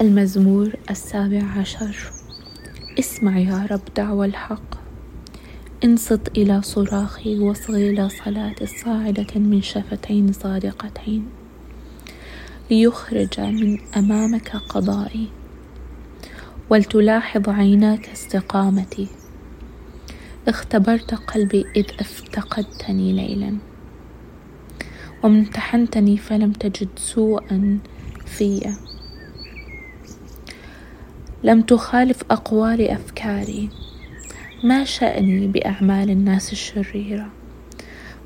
المزمور السابع عشر. اسمع يا رب دعوى الحق. انصت إلى صراخي واصغ إلى صلاة صاعدة من شفتين صادقتين. ليخرج من أمامك قضائي. ولتلاحظ عيناك استقامتي. اختبرت قلبي إذ افتقدتني ليلا. وامتحنتني فلم تجد سوءا في لم تخالف أقوال أفكاري. ما شأني بأعمال الناس الشريرة.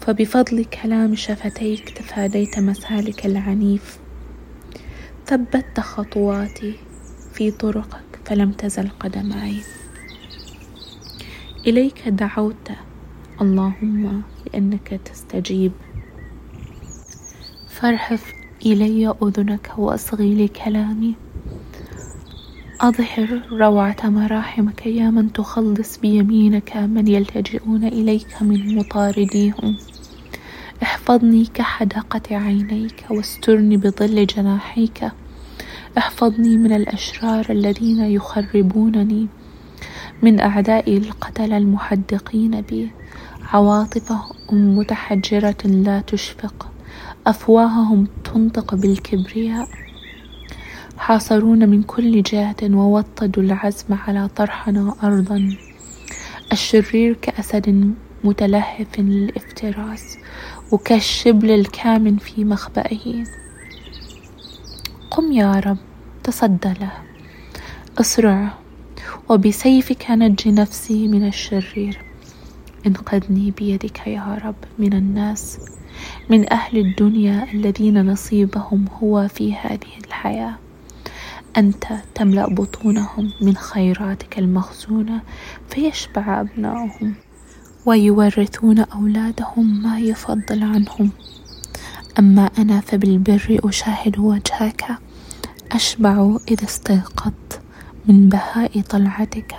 فبفضل كلام شفتيك تفاديت مسالك العنيف. ثبت خطواتي في طرقك فلم تزل قدماي. إليك دعوت. اللهم لأنك تستجيب. فارحف إلي أذنك وأصغي لكلامي. أظهر روعة مراحمك يا من تخلص بيمينك من يلتجئون إليك من مطارديهم. احفظني كحدقة عينيك واسترني بظل جناحيك. احفظني من الأشرار الذين يخربونني من أعدائي القتلة المحدقين بي. عواطفهم متحجرة لا تشفق أفواههم تنطق بالكبرياء. حاصرونا من كل جهة ووطدوا العزم على طرحنا أرضا. الشرير كأسد متلهف للافتراس وكالشبل الكامن في مخبئه. قم يا رب تصدى له. أسرع وبسيفك نج نفسي من الشرير. انقذني بيدك يا رب من الناس من أهل الدنيا الذين نصيبهم هو في هذه الحياة. أنت تملأ بطونهم من خيراتك المخزونة فيشبع أبناؤهم ويورثون أولادهم ما يفضل عنهم. أما أنا فبالبر أشاهد وجهك أشبع إذا استيقظت من بهاء طلعتك.